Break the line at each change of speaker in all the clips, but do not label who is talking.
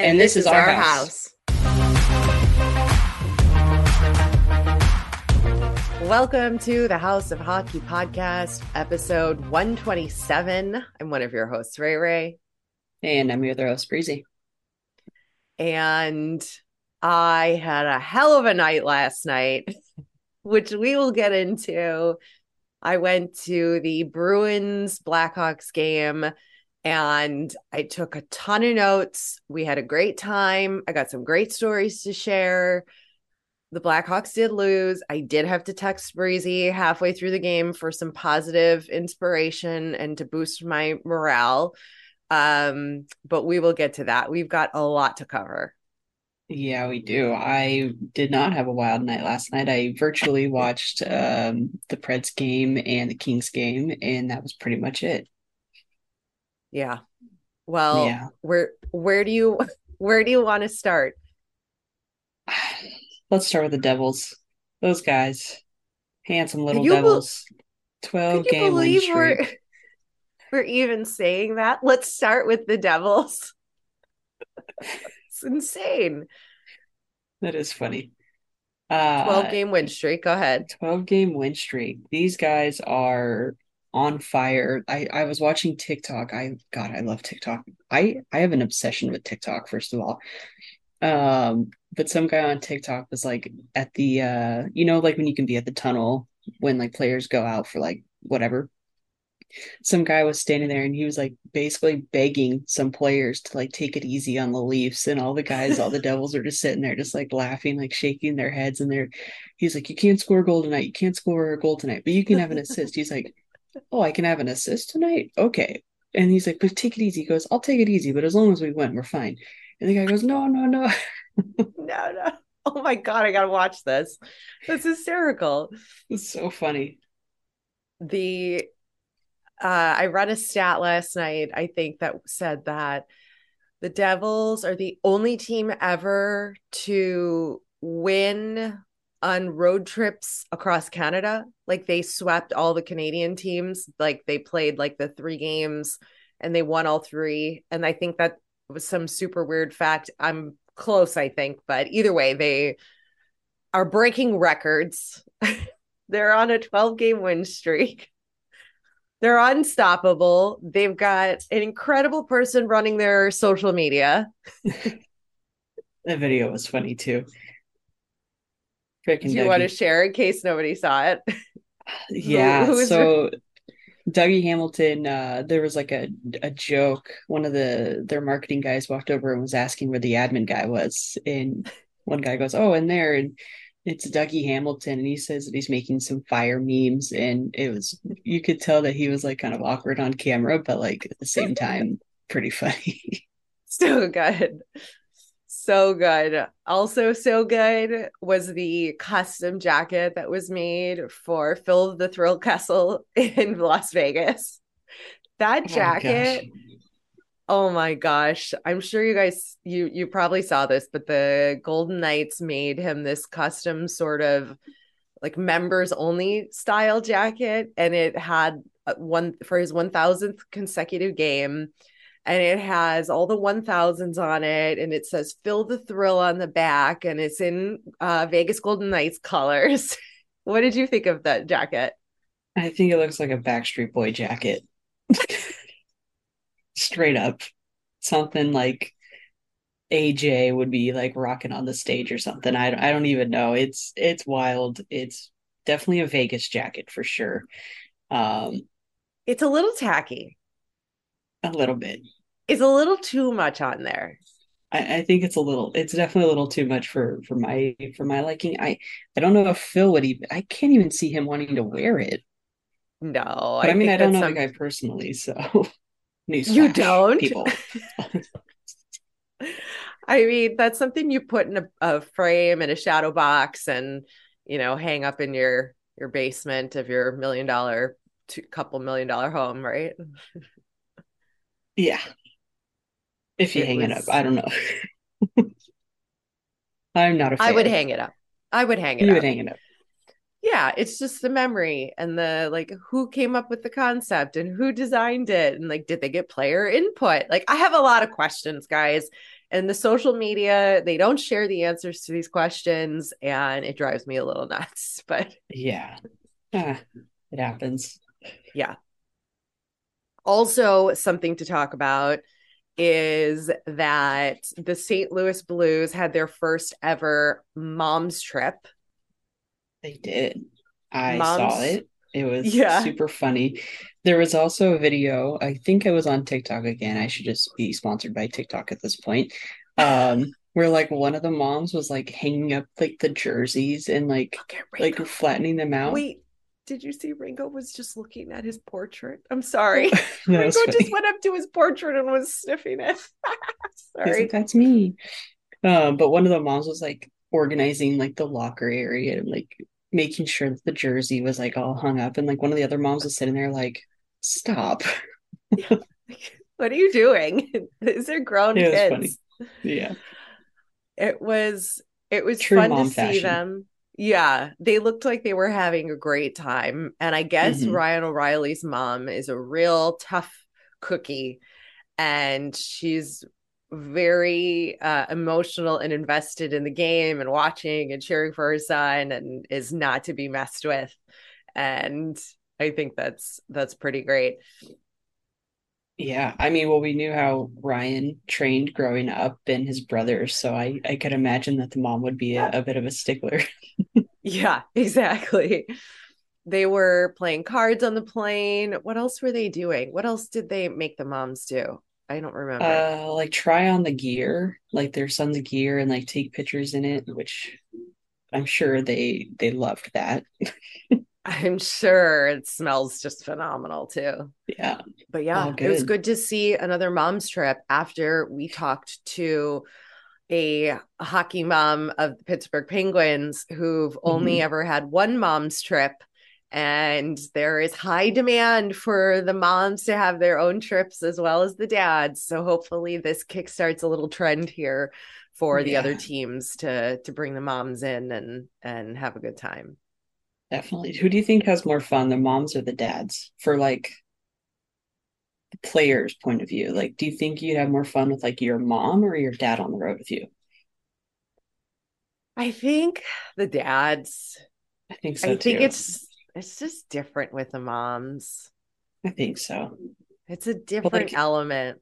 And, and this, this, is, our, our house.
house. Welcome to the House of Hockey podcast, episode 127. I'm one of your hosts, Ray Ray.
And I'm your other host, Breezy.
And I had a hell of a night last night, which we will get into. I went to the Bruins Blackhawks game and I took a ton of notes. We had a great time. I got some great stories to share. The Blackhawks did lose. I did have to text Breezy halfway through the game for some positive inspiration and to boost my morale. Um, but we will get to that. We've got a lot to cover.
Yeah, we do. I did not have a wild night last night. I virtually watched um, the Preds game and the Kings game, and that was pretty much it.
Yeah. Well, yeah. where where do you where do you want to start?
Let's start with the Devils. Those guys, handsome little Devils. Be- Twelve game win streak.
We're, we're even saying that. Let's start with the Devils. it's insane.
That is funny.
Uh, 12 game win streak. Go ahead.
12 game win streak. These guys are on fire. I I was watching TikTok. I God, I love TikTok. I I have an obsession with TikTok. First of all, um, but some guy on TikTok was like at the uh, you know, like when you can be at the tunnel when like players go out for like whatever. Some guy was standing there and he was like basically begging some players to like take it easy on the Leafs, and all the guys, all the Devils are just sitting there, just like laughing, like shaking their heads, and they're he's like, you can't score a goal tonight, you can't score a goal tonight, but you can have an assist. He's like oh, I can have an assist tonight? Okay. And he's like, but take it easy. He goes, I'll take it easy, but as long as we win, we're fine. And the guy goes, no, no, no.
no, no. Oh my God, I got to watch this. That's hysterical.
It's so funny.
The, uh, I read a stat last night, I think, that said that the Devils are the only team ever to win on road trips across Canada. Like they swept all the Canadian teams. Like they played like the three games and they won all three. And I think that was some super weird fact. I'm close, I think, but either way, they are breaking records. They're on a 12 game win streak. They're unstoppable. They've got an incredible person running their social media.
that video was funny too.
Do you Dougie. want to share in case nobody saw it?
Yeah. Who, so Dougie Hamilton, uh, there was like a a joke. One of the their marketing guys walked over and was asking where the admin guy was, and one guy goes, "Oh, in there." And it's Dougie Hamilton, and he says that he's making some fire memes, and it was you could tell that he was like kind of awkward on camera, but like at the same time, pretty funny.
So good so good. Also, so good was the custom jacket that was made for Phil the Thrill Kessel in Las Vegas. That oh jacket. Oh my gosh. I'm sure you guys you you probably saw this, but the Golden Knights made him this custom sort of like members only style jacket and it had uh, one for his 1000th consecutive game and it has all the 1000s on it and it says "Phil the Thrill on the back and it's in uh, Vegas Golden Knights colors. what did you think of that jacket?
I think it looks like a Backstreet Boy jacket. Straight up. Something like AJ would be like rocking on the stage or something. I, I don't even know. It's it's wild. It's definitely a Vegas jacket for sure. Um
it's a little tacky.
A little bit
is a little too much on there.
I, I, think it's a little it's definitely a little too much for for my for my liking. I I don't know if Phil would even I can't even see him wanting to wear it.
No,
but I, I mean I don't know some... the guy personally, so
you don't people. I mean, that's something you put in a, a frame in a shadow box and, you know, hang up in your your basement of your million dollar two couple million dollar home, right?
Yeah. If you
It
hang it up, I don't know. I'm not a fan.
I would hang it up. I would hang it
You
up.
would hang it up.
yeah, it's just the memory and the like who came up with the concept and who designed it and like did they get player input? Like I have a lot of questions, guys. And the social media, they don't share the answers to these questions and it drives me a little nuts. But
Yeah. Ah, it happens. Yeah.
Also something to talk about is that the St. Louis Blues had their first ever mom's trip.
They did. I
Moms-
saw it. It was
Yeah.
super funny. There was also a video, I think it was on TikTok again. I should just be sponsored by TikTok at this point. Um, where like one of the moms was like hanging up like the jerseys and like
Okay,
like flattening them out.
Wait, did you see Ringo was just looking at his portrait? I'm sorry.
That
Ringo just went up to his portrait and was sniffing it. Sorry.
like, that's me. Um, but one of the moms was like organizing like the locker area and like making sure that the jersey was like all hung up. And like one of the other moms was sitting there like, stop.
what are you doing? These are grown kids.
Yeah.
It was it was
True
fun to
mom
see them. Yeah, they looked like they were having a great time. And I guess
Mhm.
Ryan O'Reilly's mom is a real tough cookie and she's very uh, emotional and invested in the game and watching and cheering for her son and is not to be messed with. And I think that's that's pretty great.
Yeah. I mean, well, we knew how Ryan trained growing up and his brothers, so I I could imagine that the mom would be a, a bit of a stickler.
Yeah, exactly. They were playing cards on the plane. What else were they doing? What else did they make the moms do? I don't remember.
Uh, like try on the gear, like their son's gear, and like take pictures in it, which I'm sure they they loved that.
I'm sure it smells just phenomenal too.
Yeah.
But yeah, it was
good.
to see another mom's trip after we talked to a hockey mom of the Pittsburgh Penguins who've only
Mhm.
ever had one mom's trip. And there is high demand for the moms to have their own trips as well as the dads. So hopefully this kickstarts a little trend here for the other teams to to bring the moms in and and have a good time.
Definitely. Who do you think has more fun, the moms or the dads? For like the player's point of view, like, do you think you'd have more fun with like your mom or your dad on the road with you?
I think the dads
I think so
I think it's it's just different with the moms.
I think so.
It's a different
like-
element.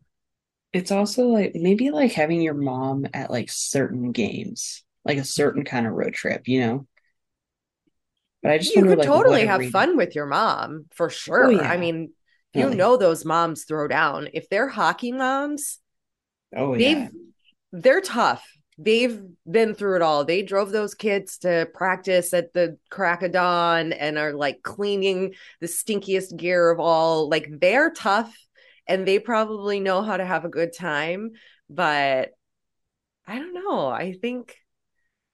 It's also like maybe like having your mom at like certain games, like a certain kind of road trip, you know? But I just
You could
like
totally have fun with your mom for sure.
Oh, yeah.
I mean, oh,
you
know those moms throw down. If they're hockey moms,
Oh
they've
yeah.
they're tough. They've been through it all. They drove those kids to practice at the crack of dawn and are like cleaning the stinkiest gear of all. Like they're tough and they probably know how to have a good time. But I don't know. I think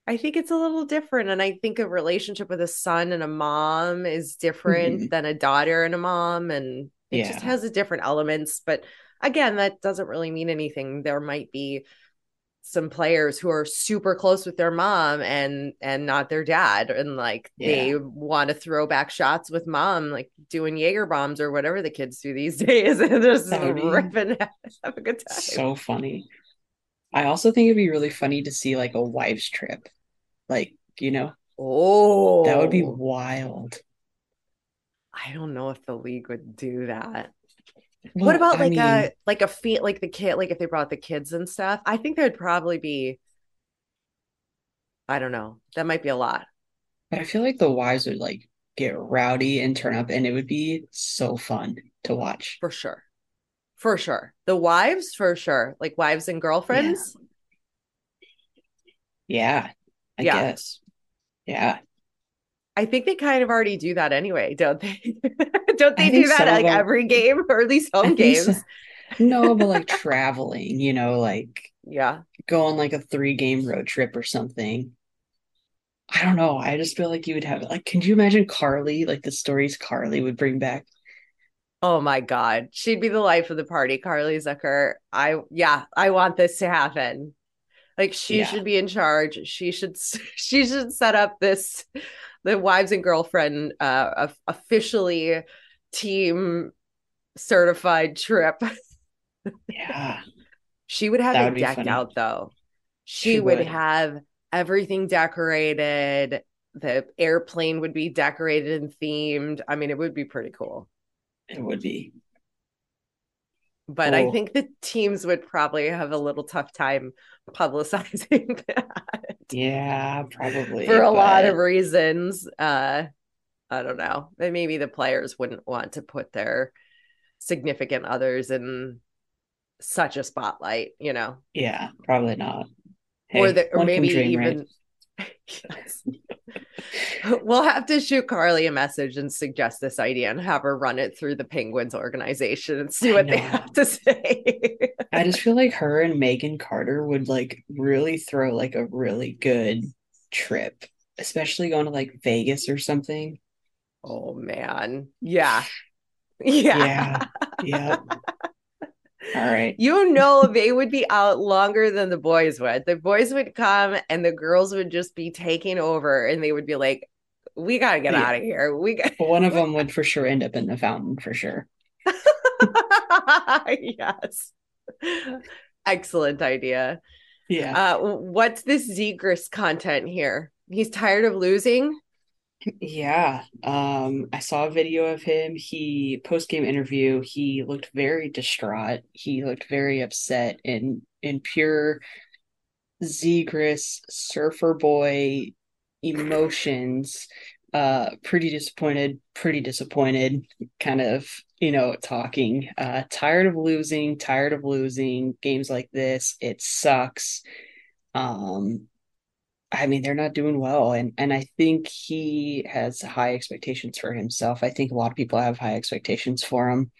I think it's a little different. And I think a relationship with a son and a mom is different
Mhm.
than a daughter and a mom. And it just has a different elements. But again, that doesn't really mean anything. There might be some players who are super close with their mom and and not their dad and like they want to throw back shots with mom like doing jaeger bombs or whatever the kids do these days and just ripping have a good time
So funny. I also think it'd be really funny to see like a wives trip. Like, you know,
oh
that would be oh. wild.
i don't know if the league would do that.
Well,
what about
I
like a like a feet like the kid like if they brought the kids and stuff? I think there'd probably be i don't know. That might be a lot.
But I feel like the wives would like get rowdy and turn up and it would be so fun to watch.
for sure for sure the wives for sure like wives and girlfriends
Yeah, I
Yeah.
guess. Yeah.
i think they kind of already do that anyway don't they don't they do that at like
them-
every game or at least home
think so.
games
No, but like traveling, you know, like
Yeah.
Go on like a three game road trip or something. I don't know. I just feel like you would have like, can you imagine Carly, like the stories Carly would bring back?
Oh my God. She'd be the life of the party, Carly Zucker. I, yeah, I want this to happen. Like she yeah. should be in charge. She should, she should set up this, the wives and girlfriend, uh, officially team certified trip.
yeah.
She would have that it decked out though. She, she would, would have everything decorated. The airplane would be decorated and themed. I mean, it would be pretty cool.
It would be.
But I think the teams would probably have a little tough time publicizing that.
Yeah, probably.
For a but... lot of reasons. Uh I don't know. Maybe the players wouldn't want to put their significant others in such a spotlight, you know?
Yeah, probably not.
Hey, or the, or maybe dream, even yes. We'll have to shoot Carly a message and suggest this idea and have her run it through the Penguins organization and see what they have to say.
I just feel like her and Megan Carter would like really throw like a really good trip, especially going to like Vegas or something.
Oh man. Yeah. Yeah.
Yeah. yeah. All right.
You know, they would be out longer than the boys would. The boys would come and the girls would just be taking over and they would be like, we got to get yeah. out of here. We got
one of them would for sure end up in the fountain for sure.
yes. Excellent idea.
Yeah.
Uh, what's this Zegras content here? He's tired of losing.
Yeah. Um, I saw a video of him. He post game interview, he looked very distraught. He looked very upset in in pure Zegras surfer boy emotions. Uh pretty disappointed, pretty disappointed, kind of, you know, talking. Uh tired of losing, tired of losing games like this. It sucks. Um I mean, they're not doing well, and and I think he has high expectations for himself. I think a lot of people have high expectations for him.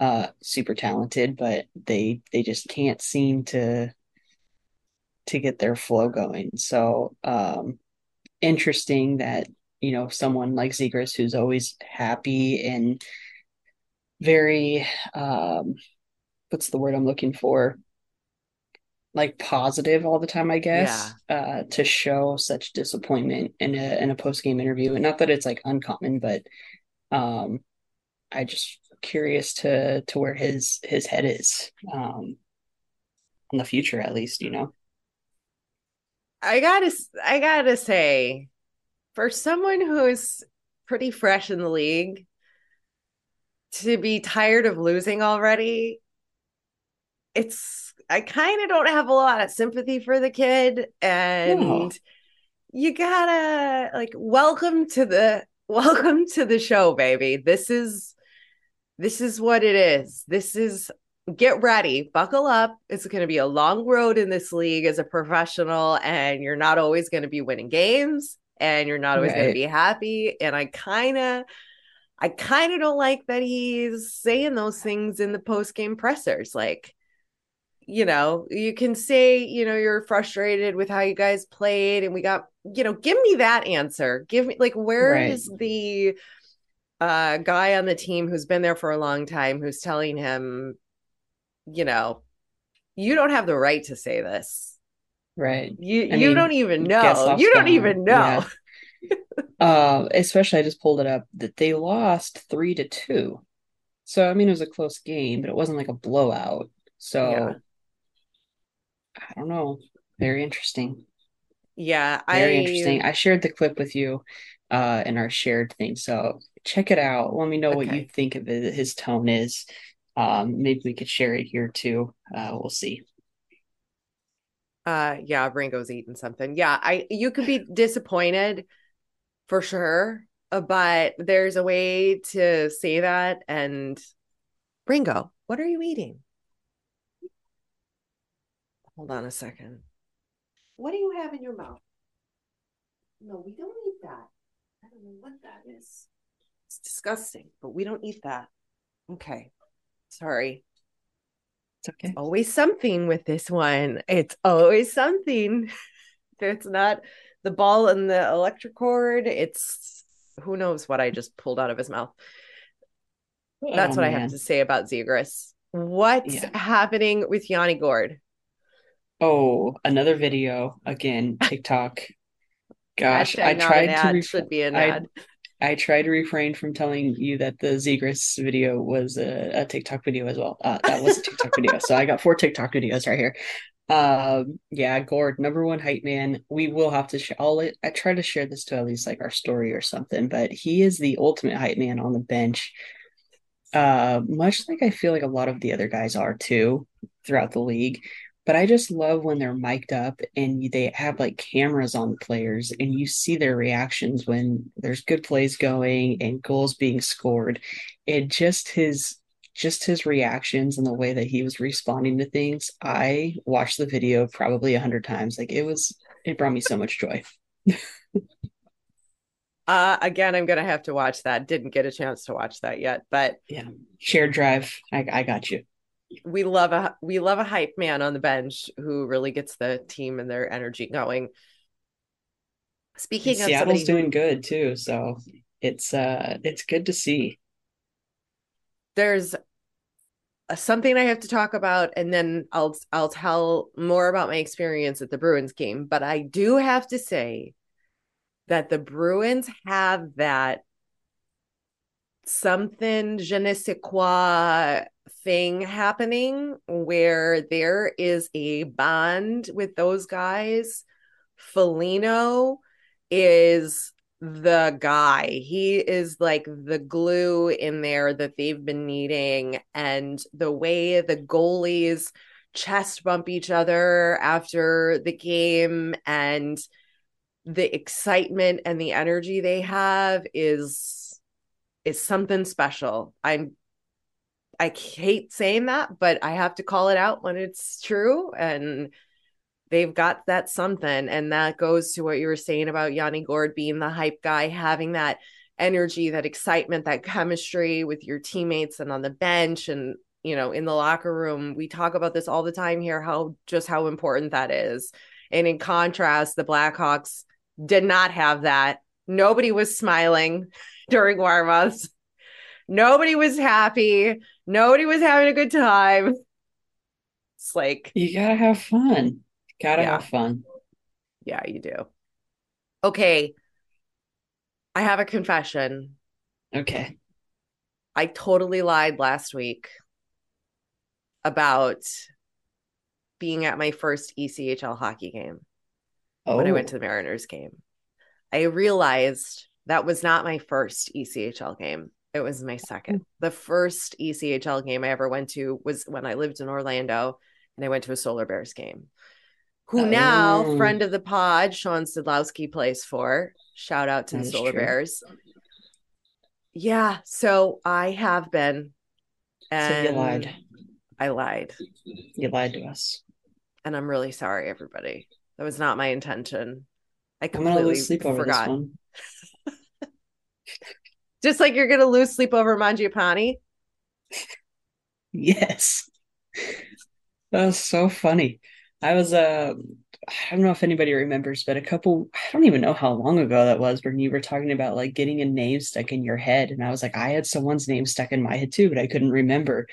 Uh, super talented, but they they just can't seem to to get their flow going. So, um, interesting that you know someone like Zegras, who's always happy and very um, what's the word I'm looking for? Like positive all the time, I guess, yeah. uh, to show such disappointment in a in a post game interview. And not that it's like uncommon, but um, I just curious to to where his his head is um, in the future, at least, you know.
I gotta I gotta say, for someone who's pretty fresh in the league, to be tired of losing already, it's I kind of don't have a lot of sympathy for the kid and you gotta like welcome to the welcome to the show baby. This is this is what it is. This is get ready buckle up. It's going to be a long road in this league as a professional and you're not always going to be winning games and you're not always right. going to be happy and i kind of i kind of don't like that he's saying those things in the post game pressers like you know, you can say, you know, you're frustrated with how you guys played and we got, you know, give me that answer. Give me like where right. is the uh guy on the team who's been there for a long time who's telling him, you know, you don't have the right to say this.
Right.
You I you mean, don't even know. You don't even know.
Yeah. uh, especially I just pulled it up that they lost three to two. So I mean it was a close game, but it wasn't like a blowout. So yeah. I don't know. Very interesting.
Yeah,
very I... interesting. I shared the clip with you uh in our shared thing, so check it out. Let me know okay. what you think of it, his tone is. Um, maybe we could share it here too. Uh, we'll see.
Uh, yeah, Ringo's eating something. Yeah, I you could be disappointed for sure, uh, but there's a way to say that. And Ringo, what are you eating? Hold on a second. What do you have in your mouth? No, we don't eat that. I don't know what that is. It's disgusting, but we don't eat that. Okay. Sorry.
It's okay.
Always something with this one. It's always something. It's not the ball and the electric cord. It's who knows what I just pulled out of his mouth. That's
Oh,
what I
oh,
have to say about Zegras. What's
Yeah.
happening with Yanni Gourde?
Oh, another video again, TikTok. Gosh,
Hashtag
I
not
tried to
ad, should be an
I
ad.
I tried to refrain from telling you that the Zegras video was a, a TikTok video as well. Uh, that was a TikTok video, so I got four TikTok videos right here. Um, yeah, Gourde, number one hype man. We will have to. Sh- I'll let, I try to share this to at least like our story or something, but he is the ultimate hype man on the bench. Uh, much like I feel like a lot of the other guys are too throughout the league. But I just love when they're mic'd up and they have like cameras on the players and you see their reactions when there's good plays going and goals being scored. And just his just his reactions and the way that he was responding to things. I watched the video probably a hundred times. Like it was it brought me so much joy.
Uh, again, I'm gonna have to watch that. Didn't get a chance to watch that yet, but
Yeah. Shared drive. I I got you.
We love a we love a hype man on the bench who really gets the team and their energy going. Speaking of
Seattle's
somebody who-
doing good too, so it's uh it's good to see.
there's something I have to talk about, and then I'll I'll tell more about my experience at the Bruins game. But I do have to say that the Bruins have that something je ne sais quoi thing happening where there is a bond with those guys. Felino is the guy. He is like the glue in there that they've been needing. And the way the goalies chest bump each other after the game and the excitement and the energy they have is is something special. I'm I hate saying that, but I have to call it out when it's true. And they've got that something. And that goes to what you were saying about Yanni Gourde being the hype guy, having that energy, that excitement, that chemistry with your teammates and on the bench and you know in the locker room. We talk about this all the time here, how just how important that is. And in contrast, the Blackhawks did not have that. Nobody was smiling during warm-ups. Nobody was happy. Nobody was having a good time. It's like,
You gotta have fun. Gotta
Yeah.
have fun.
yeah, you do. Okay. I have a confession.
Okay.
I totally lied last week about being at my first ECHL hockey game
Oh,
when I went oh. to the Mariners game. I realized that was not my first ECHL game. It was my second. The first ECHL game I ever went to was when I lived in Orlando and I went to a Solar Bears game. Who now,
Oh.
friend of the pod, Sean Stadlowski plays for. Shout out to
That
the Solar
true.
Bears. Yeah, so I have been.
so you lied.
I lied.
You lied to us.
And I'm really sorry, everybody. That was not my intention. I completely
lose sleep over
forgot. Just like you're gonna lose sleep over Mangiapane.
Yes. That was so funny. I was uh I don't know if anybody remembers, but a couple I don't even know how long ago that was when you were talking about like getting a name stuck in your head. And I was like, I had someone's name stuck in my head too, but I couldn't remember.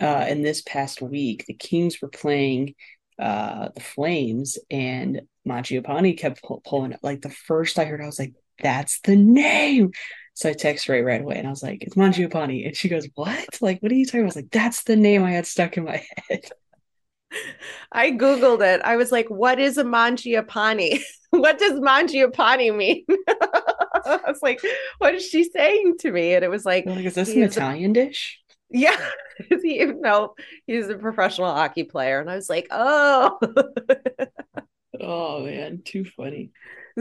Uh and this past week, the Kings were playing uh the Flames and Mangiapane kept pull- pulling it. Like the first I heard, I was like, that's the name. So I text Ray right away and I was like, it's Mangiapane. And she goes, What? Like, what are you talking about? I was like, that's the name I had stuck in my head.
I googled it. I was like, "What is a Mangiapane? what does Mangiapane mean?" I was like, "What is she saying to me?" And it was like,
like, is this an
is a-
Italian dish?
"Yeah, he, no, he's a professional hockey player." And I was like, "Oh,
Oh man, too funny.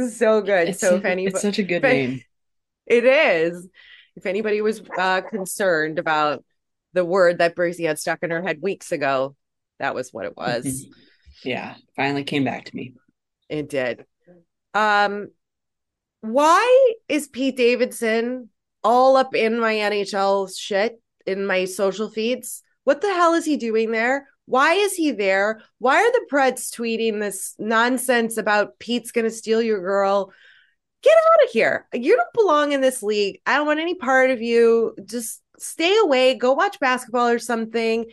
so good."
It's,
so
su-
if any,
it's such a good name.
It is. If anybody was uh, concerned about the word that Breezy had stuck in her head weeks ago, that was what it was.
Yeah, finally came back to me.
It did. Um, why is Pete Davidson all up in my NHL shit in my social feeds? What the hell is he doing there? Why is he there? Why are the Preds tweeting this nonsense about Pete's going to steal your girl? Get out of here. You don't belong in this league. I don't want any part of you. Just stay away. Go watch basketball or something.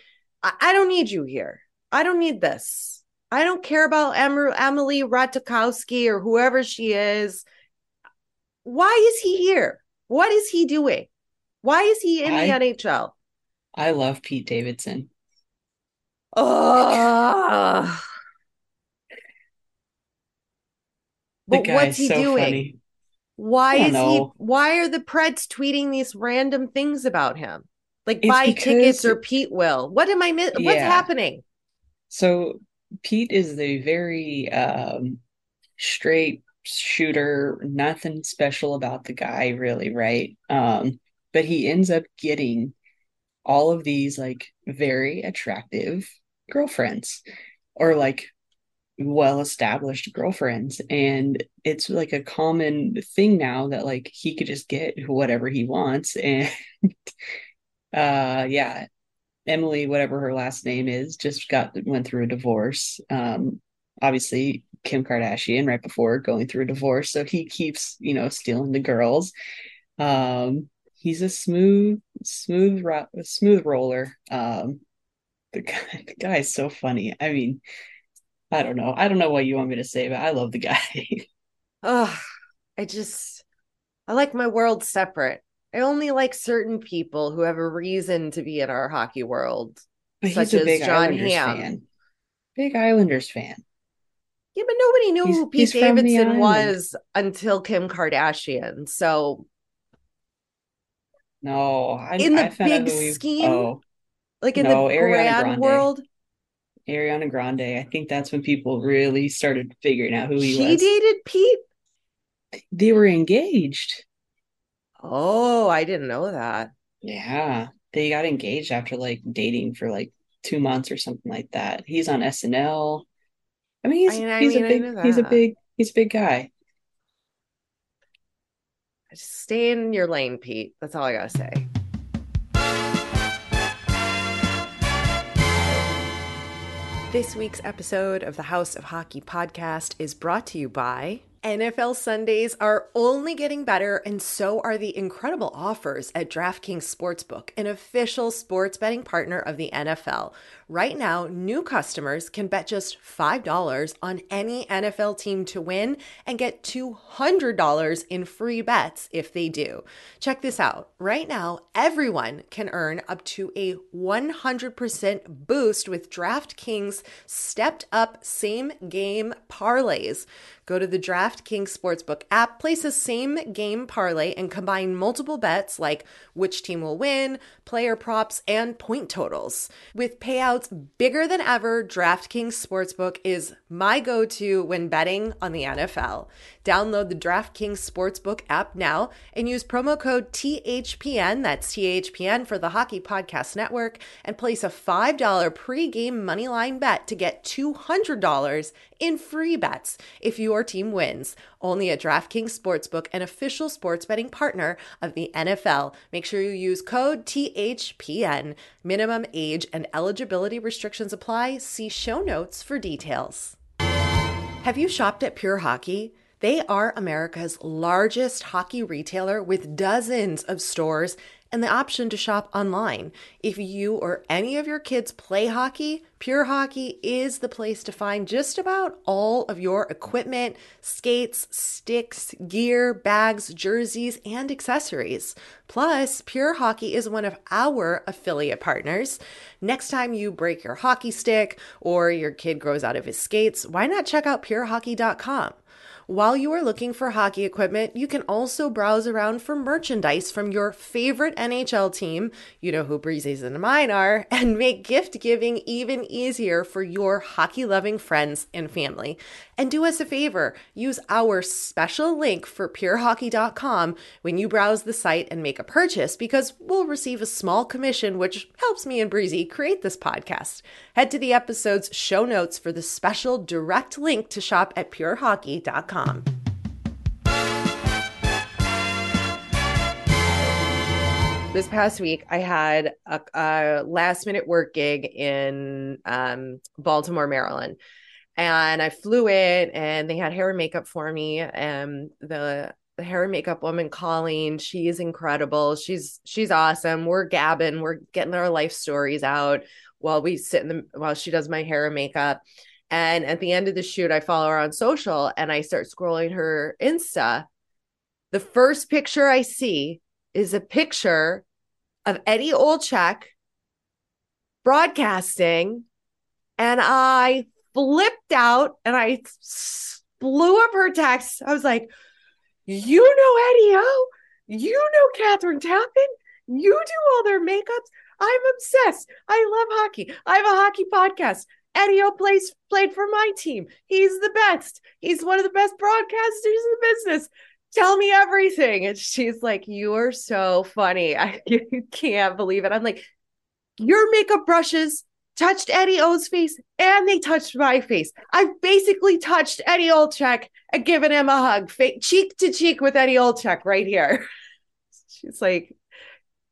I, I don't need you here. I don't need this. I don't care about em- Emily Ratajkowski or whoever she is. Why is he here? What is he doing? Why is he in
I-
the NHL?
I love Pete Davidson.
Oh. But what's he
so
doing?
funny.
Why is he why are the Preds tweeting these random things about him? Like
It's
buy
because-
tickets or Pete will. What am I miss? What's happening?
So Pete is the very um straight shooter, nothing special about the guy really, right? Um, but he ends up getting all of these like very attractive girlfriends or like well-established girlfriends and it's like a common thing now that like he could just get whatever he wants and uh yeah Emily, whatever her last name is, just got went through a divorce. Um, obviously Kim Kardashian right before going through a divorce, so he keeps, you know, stealing the girls. Um, he's a smooth, smooth, ro- smooth roller. Um, the guy, the guy is so funny. I mean, I don't know. I don't know what you want me to say, but I love the guy.
Ugh, I just I like my world separate. I only like certain people who have a reason to be in our hockey world.
But
Such as
big
John
Islanders
Hamm.
fan. Big Islanders fan.
Yeah, but nobody knew
He's-
who Pete
he's from the
Davidson was until Kim Kardashian. So
No, I,
In the
I
big scheme?
Oh,
like in
No,
the
Ariana
grand
Grande.
world,
Ariana Grande. I think that's when people really started figuring out who he
she
was.
She dated Pete.
They were engaged.
Oh, I didn't know that.
Yeah, they got engaged after like dating for like two months or something like that. He's on SNL. I mean, he's
I
he's
mean,
a big he's a big he's a big guy.
Just stay in your lane, Pete. That's all I gotta say. This week's episode of the House of Hockey podcast is brought to you by NFL Sundays are only getting better, and so are the incredible offers at DraftKings Sportsbook, an official sports betting partner of the NFL. Right now, new customers can bet just $5 on any NFL team to win and get $200 in free bets if they do. Check this out. Right now, everyone can earn up to a 100% boost with DraftKings stepped up same game parlays. Go to the DraftKings Sportsbook app, place a same game parlay, and combine multiple bets like which team will win, player props, and point totals. With payouts bigger than ever, DraftKings Sportsbook is my go to when betting on the NFL. Download the DraftKings Sportsbook app now and use promo code THPN, that's THPN for the Hockey Podcast Network, and place a $5 pregame moneyline bet to get $200 in free bets if your team wins. Only at DraftKings Sportsbook, an official sports betting partner of the NFL. Make sure you use code THPN. Minimum age and eligibility restrictions apply. See show notes for details. Have you shopped at Pure Hockey? They are America's largest hockey retailer with dozens of stores and the option to shop online. If you or any of your kids play hockey, Pure Hockey is the place to find just about all of your equipment, skates, sticks, gear, bags, jerseys, and accessories. Plus, Pure Hockey is one of our affiliate partners. Next time you break your hockey stick or your kid grows out of his skates, why not check out purehockey.com? While you are looking for hockey equipment, you can also browse around for merchandise from your favorite NHL team, you know who Breezy's and mine are, and make gift giving even easier for your hockey loving friends and family. And do us a favor, use our special link for purehockey.com when you browse the site and make a purchase because we'll receive a small commission, which helps me and Breezy create this podcast. Head to the episode's show notes for the special direct link to shop at purehockey.com. this past week I had a, a last minute work gig in um, Baltimore, Maryland. And I flew in and they had hair and makeup for me. And the the hair and makeup woman Colleen, she's incredible. She's she's awesome. We're gabbing, we're getting our life stories out while we sit in the while she does my hair and makeup. And at the end of the shoot, I follow her on social and I start scrolling her Insta. The first picture I see is a picture of Eddie Olczyk broadcasting. And I flipped out and I blew up her text. I was like, You know Eddie O? You know Kathryn Tappen? You do all their makeups? I'm obsessed. I love hockey. I have a hockey podcast. Eddie O plays played for my team. He's the best. He's one of the best broadcasters in the business tell me everything. And she's like, You are so funny. I can't believe it. I'm like, Your makeup brushes touched Eddie O's face and they touched my face. I've basically touched Eddie Olczyk and given him a hug, cheek to cheek with Eddie Olczyk right here. She's like,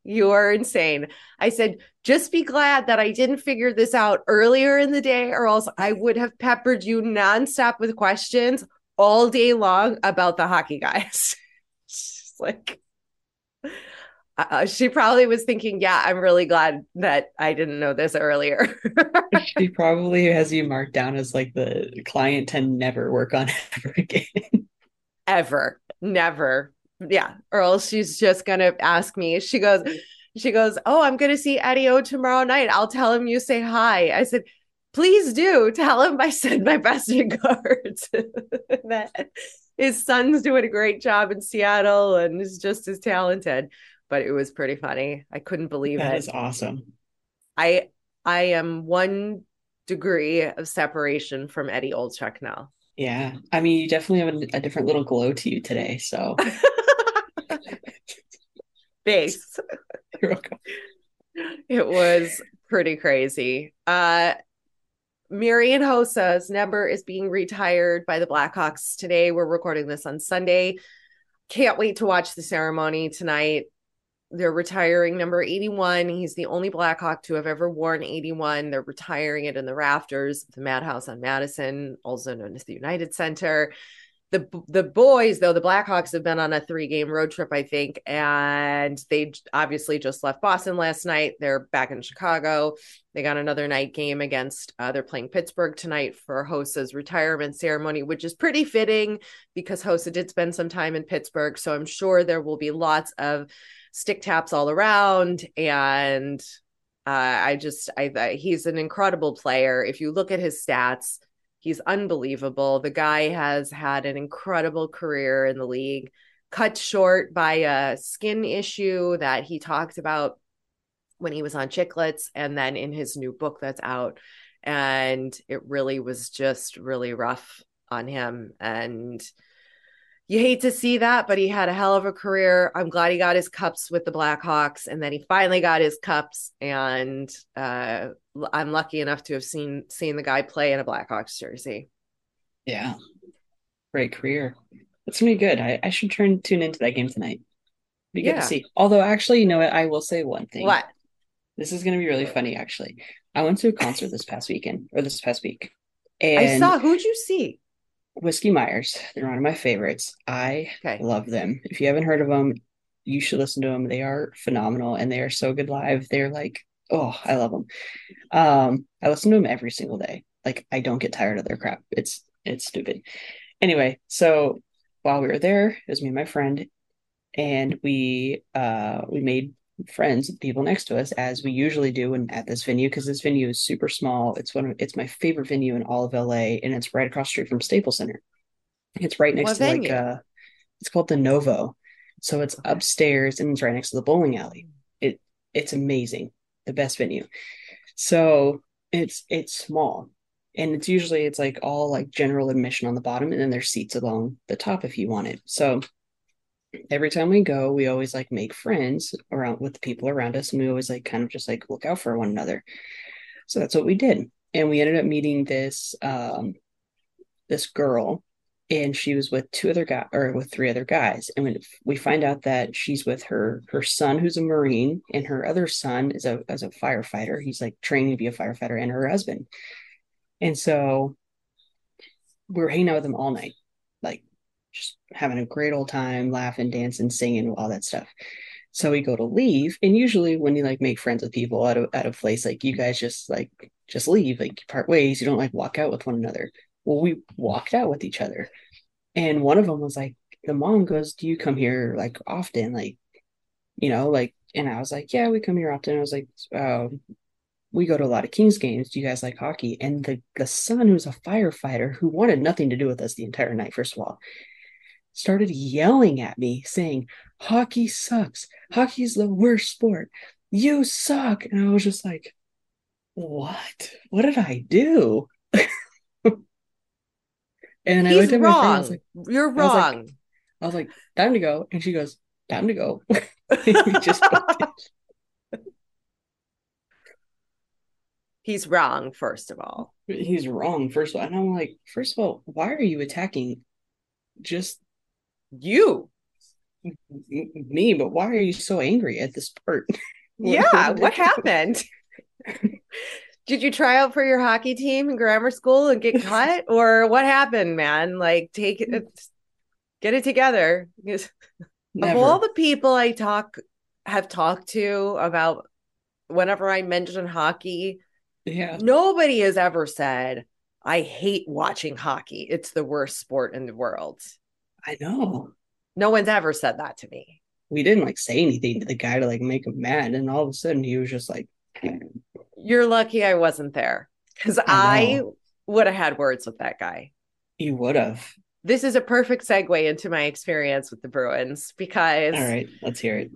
You are insane. I said, Just be glad that I didn't figure this out earlier in the day, or else I would have peppered you nonstop with questions all day long about the hockey guys. She's like, uh, she probably was thinking, yeah, I'm really glad that I didn't know this earlier.
she probably has you marked down as like the client to never work on ever again.
ever. Never. Yeah. Or else she's just going to ask me. She goes, she goes, Oh, I'm going to see Eddie O tomorrow night. I'll tell him you say hi. I said, please do tell him I send my best regards. that his son's doing a great job in Seattle and is just as talented. But it was pretty funny. I couldn't believe
that
it.
That is awesome.
I I am one degree of separation from Eddie Olczyk now.
Yeah. I mean, you definitely have a, a different little glow to you today. So
thanks. You're welcome. It was pretty crazy. Uh Marian Hossa's number is being retired by the Blackhawks today. We're recording this on Sunday. Can't wait to watch the ceremony tonight. They're retiring number 81. He's the only Blackhawk to have ever worn 81. They're retiring it in the rafters the Madhouse on Madison, also known as the United Center the the boys though the blackhawks have been on a three game road trip i think and they obviously just left boston last night. They're back in chicago. They got another night game against uh, they're playing pittsburgh tonight for hossa's retirement ceremony which is pretty fitting because hossa did spend some time in pittsburgh. So i'm sure there will be lots of stick taps all around. And uh, i just I, I he's an incredible player. If you look at his stats He's unbelievable. The guy has had an incredible career in the league, cut short by a skin issue that he talked about when he was on Chicklets and then in his new book that's out. And it really was just really rough on him. And you hate to see that, but he had a hell of a career. I'm glad he got his cups with the Blackhawks, and then he finally got his cups. And uh, I'm lucky enough to have seen seen the guy play in a Blackhawks jersey.
Yeah, great career. That's gonna be good. I, I should turn tune into that game tonight. Be good yeah. to see. Although, actually, you know what? I will say one thing.
What?
This is gonna be really funny. Actually, I went to a concert this past weekend or this past week.
And I saw. Who'd you see?
Whiskey Myers. They're one of my favorites. I okay. love them. If you haven't heard of them, you should listen to them. They are phenomenal and they are so good live. They're like, oh, I love them. Um, I listen to them every single day. Like I don't get tired of their crap. It's it's stupid. Anyway, so while we were there, it was me and my friend, and we uh we made friends, people next to us, as we usually do and at this venue, because this venue is super small. It's one of it's my favorite venue in all of LA, and it's right across street from Staples Center. It's right next what to venue? like uh it's called the Novo. So it's okay. upstairs and it's right next to the bowling alley. It it's amazing. The best venue. So it's it's small. And it's usually it's like all like general admission on the bottom and then there's seats along the top if you want it. So every time we go, we always like make friends around with the people around us, and we always like kind of just like look out for one another. So that's what we did, and we ended up meeting this um, this girl and she was with two other guys or with three other guys. And when we find out that she's with her her son who's a marine and her other son is a as a firefighter. He's like training to be a firefighter and her husband. And so we were hanging out with them all night just having a great old time laughing dancing singing all that stuff so we go to leave and usually when you like make friends with people at a, at a place like you guys just like just leave like part ways you don't like walk out with one another well, we walked out with each other. And one of them was like, the mom goes, Do you come here like often? Like, you know, like, and I was like, Yeah, we come here often. I was like, oh, we go to a lot of Kings games. Do you guys like hockey? And the the son, who's a firefighter, who wanted nothing to do with us the entire night, first of all, started yelling at me, saying, Hockey sucks. Hockey's the worst sport. You suck. And I was just like, What? What did I do? And I
looked at wrong. my friend. I was like, "You're wrong."
I was like, I was like, "Time to go," and she goes, "Time to go." just
He's wrong, first of all.
He's wrong, first of all. And I'm like, first of all, why are you attacking just
you? Mm-hmm.
Me, but why are you so angry at this part?
Yeah, what happened? did you try out for your hockey team in grammar school and get cut? Or what happened man? Like take it get it together. Of all the people i talk have talked to about whenever i mention hockey
yeah.
nobody has ever said i hate watching hockey. It's the worst sport in the world
i know
no one's ever said that to me
we didn't like say anything to the guy to like make him mad and all of a sudden he was just like
you're lucky I wasn't there because I, I would have had words with that guy.
You would have.
This is a perfect segue into my experience with the Bruins because.
All right, let's hear it.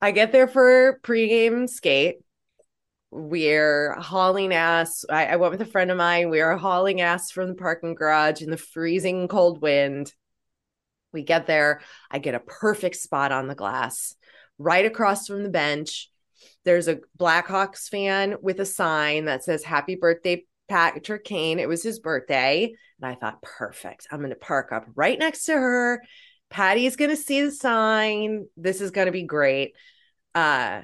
I get there for pregame skate. We're hauling ass. I, I went with a friend of mine. We are hauling ass from the parking garage in the freezing cold wind. We get there. I get a perfect spot on the glass right across from the bench there's a Blackhawks fan with a sign that says Happy Birthday, Patrick Kane. It was his birthday. And I thought, perfect. I'm going to park up right next to her. Patty's going to see the sign. This is going to be great. Uh,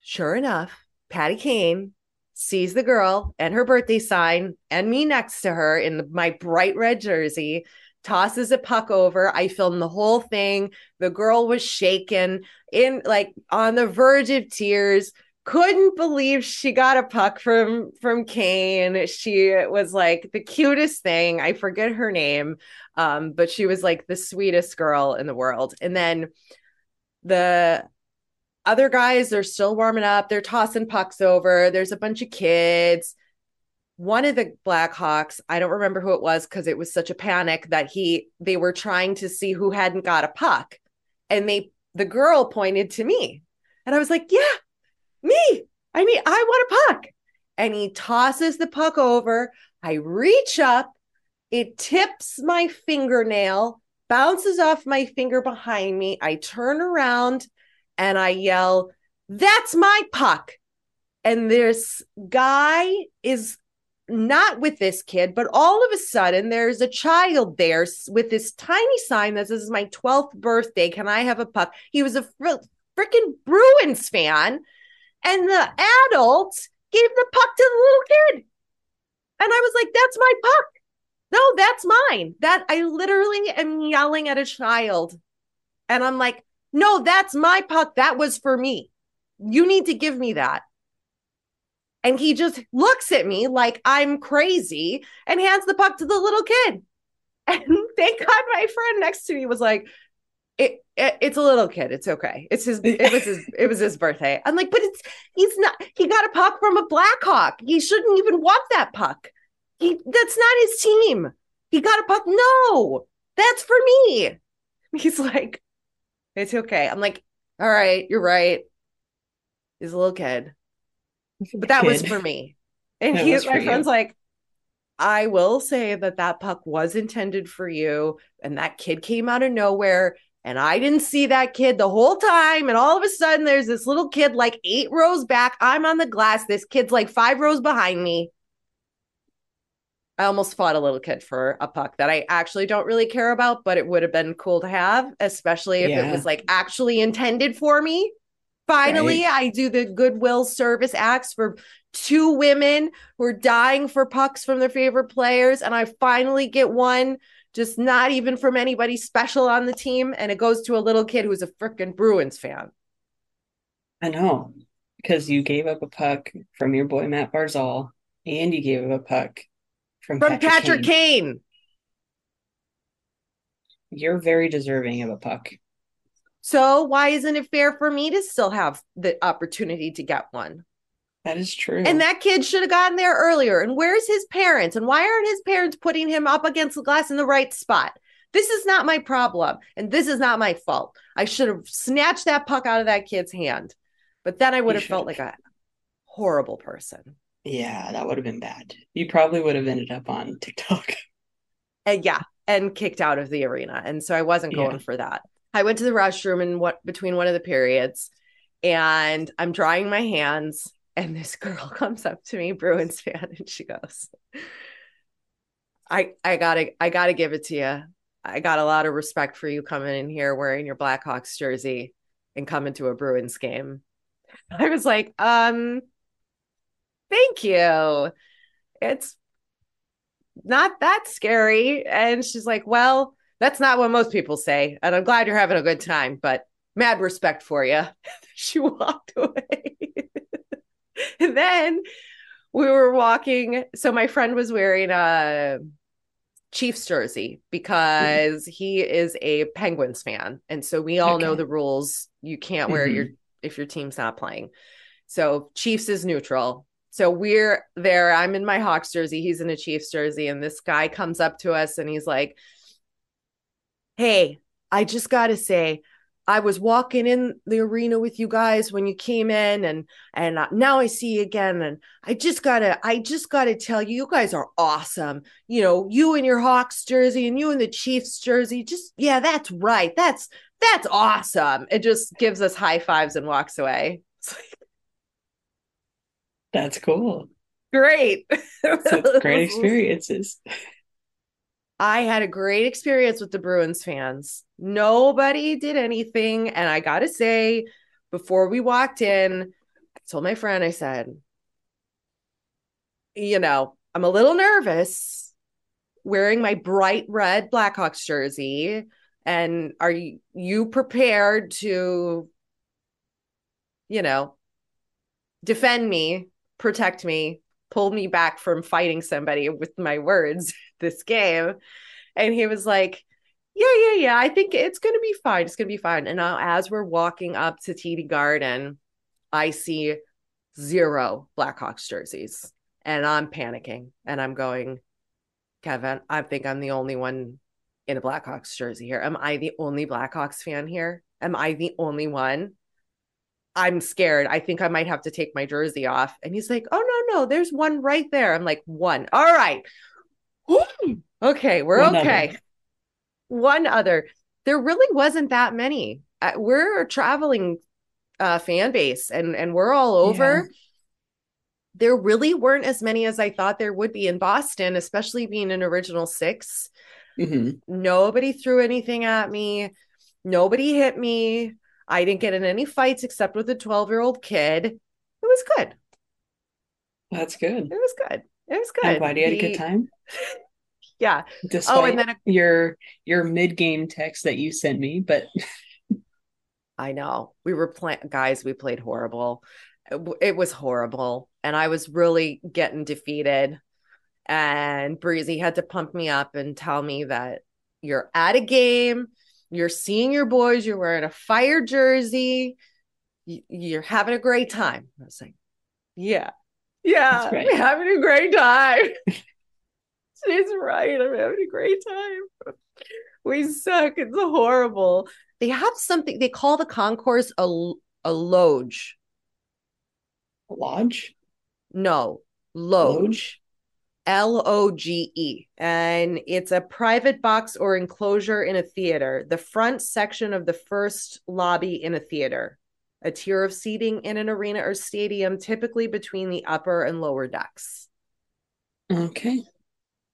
sure enough, Patty Kane sees the girl and her birthday sign and me next to her in my bright red jersey tosses a puck over. I filmed the whole thing. The girl was shaken in like on the verge of tears. Couldn't believe she got a puck from from Kane. She was like the cutest thing. I forget her name, um, but she was like the sweetest girl in the world. And then the other guys, they're still warming up. They're tossing pucks over. There's a bunch of kids one of the Blackhawks, I don't remember who it was because it was such a panic that he they were trying to see who hadn't got a puck. And they the girl pointed to me. And I was like, "Yeah, me. I mean, I want a puck." And he tosses the puck over. I reach up, it tips my fingernail, bounces off my finger behind me. I turn around and I yell, "That's my puck." And this guy is not with this kid, but all of a sudden there's a child there with this tiny sign that says, My 12th birthday. Can I have a puck? He was a fr- freaking Bruins fan. And the adult gave the puck to the little kid. And I was like, That's my puck. No, that's mine. That I literally am yelling at a child. And I'm like, No, that's my puck. That was for me. You need to give me that. And he just looks at me like I'm crazy and hands the puck to the little kid. And thank God my friend next to me was like, it, it, it's a little kid. It's okay. It's his. It was his. It was his birthday. I'm like, but it's he's not. He got a puck from a Blackhawk. He shouldn't even want that puck. He that's not his team. He got a puck. No, that's for me. He's like, it's okay. I'm like, all right, you're right. He's a little kid but that kid. was for me. And he, my friend's you. like, I will say that that puck was intended for you, and that kid came out of nowhere, and I didn't see that kid the whole time. And all of a sudden, there's this little kid like eight rows back. I'm on the glass. This kid's like five rows behind me. I almost fought a little kid for a puck that I actually don't really care about, but it would have been cool to have, especially if
Yeah.
it was like actually intended for me. Finally, I do the goodwill service acts for two women who are dying for pucks from their favorite players, and I finally get one, just not even from anybody special on the team, and it goes to a little kid who's a freaking Bruins fan.
I know. Because you gave up a puck from your boy Matt Barzal, and you gave up a puck from,
From Patrick
Kane.
Kane.
You're very deserving of a puck.
So why isn't it fair for me to still have the opportunity to get one?
That is true.
And that kid should have gotten there earlier. And where's his parents? And why aren't his parents putting him up against the glass in the right spot? This is not my problem. And this is not my fault. I should have snatched that puck out of that kid's hand. But then I would have felt like a horrible person.
Yeah, that would have been bad. You probably would have ended up on TikTok.
And yeah, and kicked out of the arena. And so I wasn't going
Yeah.
for that. I went to the restroom in what between one of the periods and I'm drying my hands and this girl comes up to me, Bruins fan, and she goes, I I gotta I gotta give it to you. I got a lot of respect for you coming in here wearing your Blackhawks jersey and coming to a Bruins game. I was like, um, thank you. It's not that scary. And she's like, Well, that's not what most people say. And I'm glad you're having a good time, but mad respect for you. she walked away. and then we were walking. So my friend was wearing a Chiefs jersey because he is a Penguins fan. And so we all know the rules. You can't wear mm-hmm. your if your team's not playing. So Chiefs is neutral. So we're there. I'm in my Hawks jersey. He's in a Chiefs jersey. And this guy comes up to us and he's like, Hey, I just got to say, I was walking in the arena with you guys when you came in and and now I see you again and I just got to I just got to tell you you guys are awesome. You know, you in your Hawks jersey and you in the Chiefs jersey. Just yeah, that's right. That's that's awesome. It just gives us high fives and walks away.
That's cool.
great.
That's great experiences.
I had a great experience with the Bruins fans. Nobody did anything. And I got to say, before we walked in, I told my friend, I said, you know, I'm a little nervous wearing my bright red Blackhawks jersey. And are you prepared to, you know, defend me, protect me, pull me back from fighting somebody with my words this game? And he was like, yeah, yeah, yeah. I think it's going to be fine. It's going to be fine. And now, as we're walking up to TD Garden, I see zero Blackhawks jerseys and I'm panicking and I'm going, Kevin, I think I'm the only one in a Blackhawks jersey here. Am I the only Blackhawks fan here? Am I the only one? I'm scared. I think I might have to take my jersey off. And he's like, Oh, no, no, there's one right there. I'm like, One. All right. Okay, we're
One
okay.
other.
One other. There really wasn't that many. Uh, we're a traveling uh, fan base and, and we're all over. There really weren't as many as I thought there would be in Boston, especially being an original six.
Mhm.
Nobody threw anything at me. Nobody hit me. I didn't get in any fights except with a 12 year old kid. It was good.
That's good.
It was good. It was good.
I'm glad you had a good time.
Yeah.
Despite
Oh, and then
your your mid game text that you sent me, but
I know we were playing, guys. We played horrible. It, it was horrible, and I was really getting defeated. And Breezy had to pump me up and tell me that you're at a game, you're seeing your boys, you're wearing a fire jersey, you're having a great time. I was like, yeah, yeah. I'm having a great time. She's right. I'm having a great time. We suck. It's horrible. They have something they call the concourse a a loge.
lodge.
No, loge.
Loge?
L O G E. And it's a private box or enclosure in a theater, the front section of the first lobby in a theater, a tier of seating in an arena or stadium, typically between the upper and lower decks.
Okay.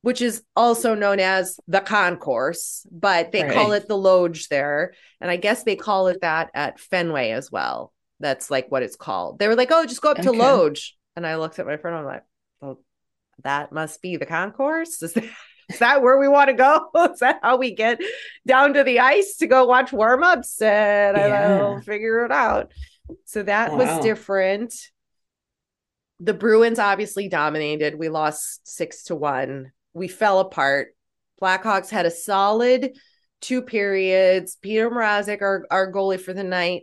which is also known as the concourse, but they
Right.
call it the Loge there. And I guess they call it that at Fenway as well. That's like what it's called. They were like, oh, just go up to Loge. And I looked at my friend, I'm like, well, that must be the concourse. Is that, is that where we want to go? Is that how we get down to the ice to go watch warm-ups? And I'll figure it out. So that
Wow.
was different. The Bruins obviously dominated. We lost six to one. We fell apart. Blackhawks had a solid two periods. Petr Mrazek, our, our goalie for the night,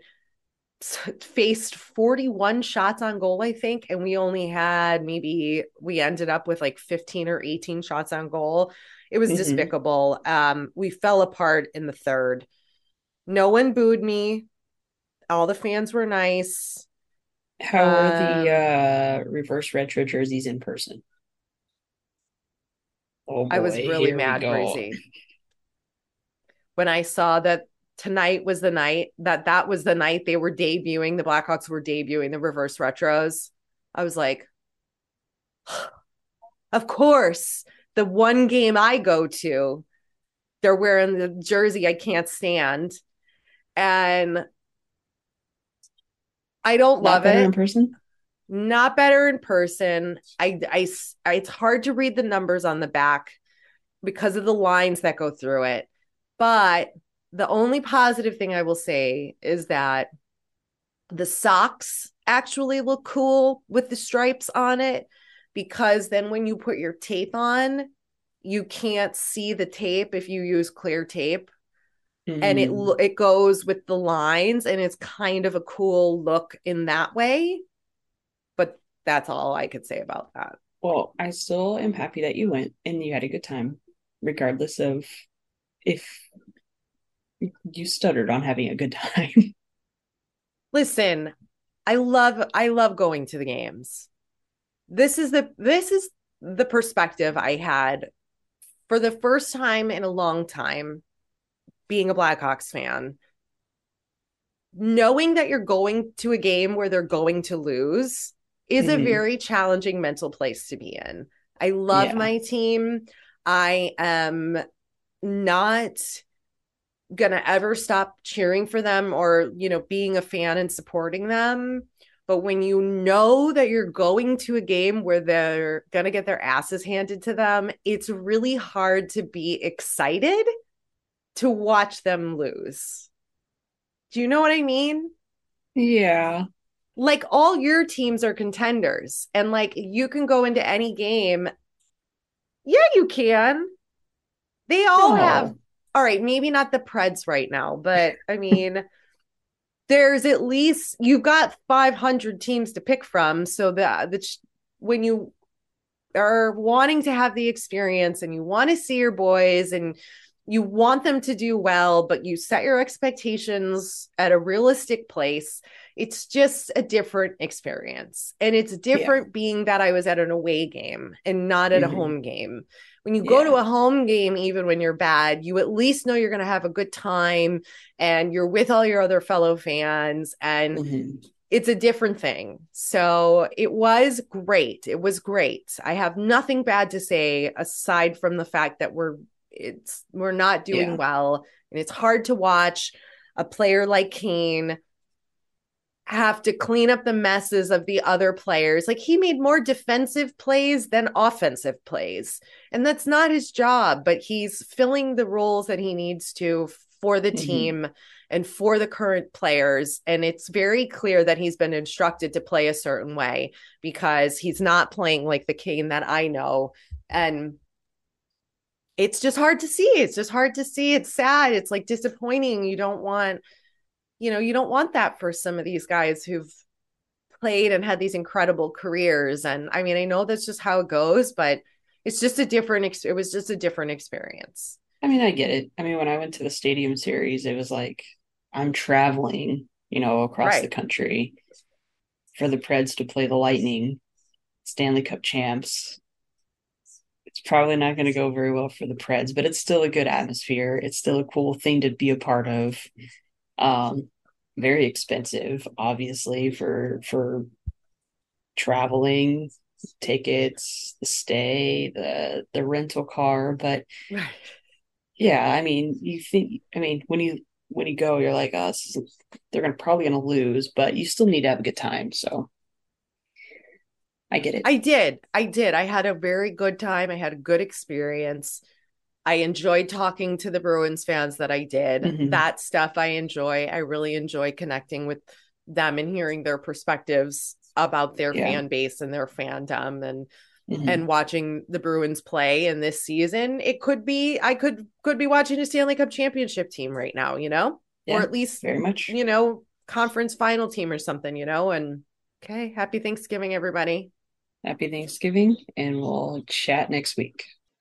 faced 41 shots on goal, I think. And we only had maybe, we ended up with like 15 or 18 shots on goal. It was
Mhm.
despicable. Um, we fell apart in the third. No one booed me. All the fans were nice.
How were the
Um,
uh reverse retro jerseys in person? Oh
I was really mad, crazy. When I saw that tonight was the night that that was the night they were debuting, the Blackhawks were debuting the reverse retros. I was like, of course, the one game I go to, they're wearing the jersey I can't stand. And I don't
Not
love it.
in person?
not better in person. I, I, I, it's hard to read the numbers on the back because of the lines that go through it. But the only positive thing I will say is that the socks actually look cool with the stripes on it because then when you put your tape on, you can't see the tape if you use clear tape. And it
Mm.
it goes with the lines and it's kind of a cool look in that way. But that's all i could say about that.
Well, I still am happy that you went and you had a good time, regardless of if you stuttered on having a good time.
listen i love i love going to the games this is the this is the perspective i had for the first time in a long time being a blackhawks fan knowing that you're going to a game where they're going to lose is a
Mhm.
very challenging mental place to be in. I love
Yeah.
my team. I am not gonna ever stop cheering for them or, you know, being a fan and supporting them. But when you know that you're going to a game where they're gonna get their asses handed to them, it's really hard to be excited to watch them lose. Do you know what I mean?
Yeah.
like all your teams are contenders and like you can go into any game yeah you can they all
No.
have all right maybe not the preds right now but i mean there's at least you've got 500 teams to pick from so that the when you are wanting to have the experience and you want to see your boys and you want them to do well but you set your expectations at a realistic place it's just a different experience. And it's different being that i was at an away game and not at
Mhm.
a home game when you go to a home game even when you're bad you at least know you're going to have a good time and you're with all your other fellow fans and
Mhm.
it's a different thing. So it was great. It was great. I have nothing bad to say aside from the fact that we're it's we're not doing
Yeah.
well and it's hard to watch a player like Kane have to clean up the messes of the other players. Like he made more defensive plays than offensive plays. And that's not his job, but he's filling the roles that he needs to for the
Mhm.
team and for the current players. And it's very clear that he's been instructed to play a certain way because he's not playing like the Kane that I know. And it's just hard to see. It's just hard to see. It's sad. It's like disappointing. You don't want, you know, you don't want that for some of these guys who've played and had these incredible careers. And I mean, I know that's just how it goes, but it's just a different, ex- it was just a different experience.
I mean, I get it. I mean, when I went to the stadium series, it was like I'm traveling, you know, across the country for the Preds to play the Lightning, Stanley Cup champs. It's probably not going to go very well for the Preds, but it's still a good atmosphere. It's still a cool thing to be a part of. Um, very expensive, obviously, for for traveling, tickets, the stay, the the rental car, but
Right.
yeah, I mean, you think, I mean, when you when you go, you're like, oh, is, they're gonna probably gonna lose, but you still need to have a good time. So I get it.
I did. I did. I had a very good time. I had a good experience. I enjoyed talking to the Bruins fans that I did.
Mhm.
That stuff I enjoy. I really enjoy connecting with them and hearing their perspectives about their
Yeah.
fan base and their fandom and
Mhm.
and watching the Bruins play in this season. It could be I could could be watching a Stanley Cup championship team right now, you know? Or at least,
very much.
you know, conference final team or something, you know? And okay, happy Thanksgiving everybody.
Happy Thanksgiving, and we'll chat next week.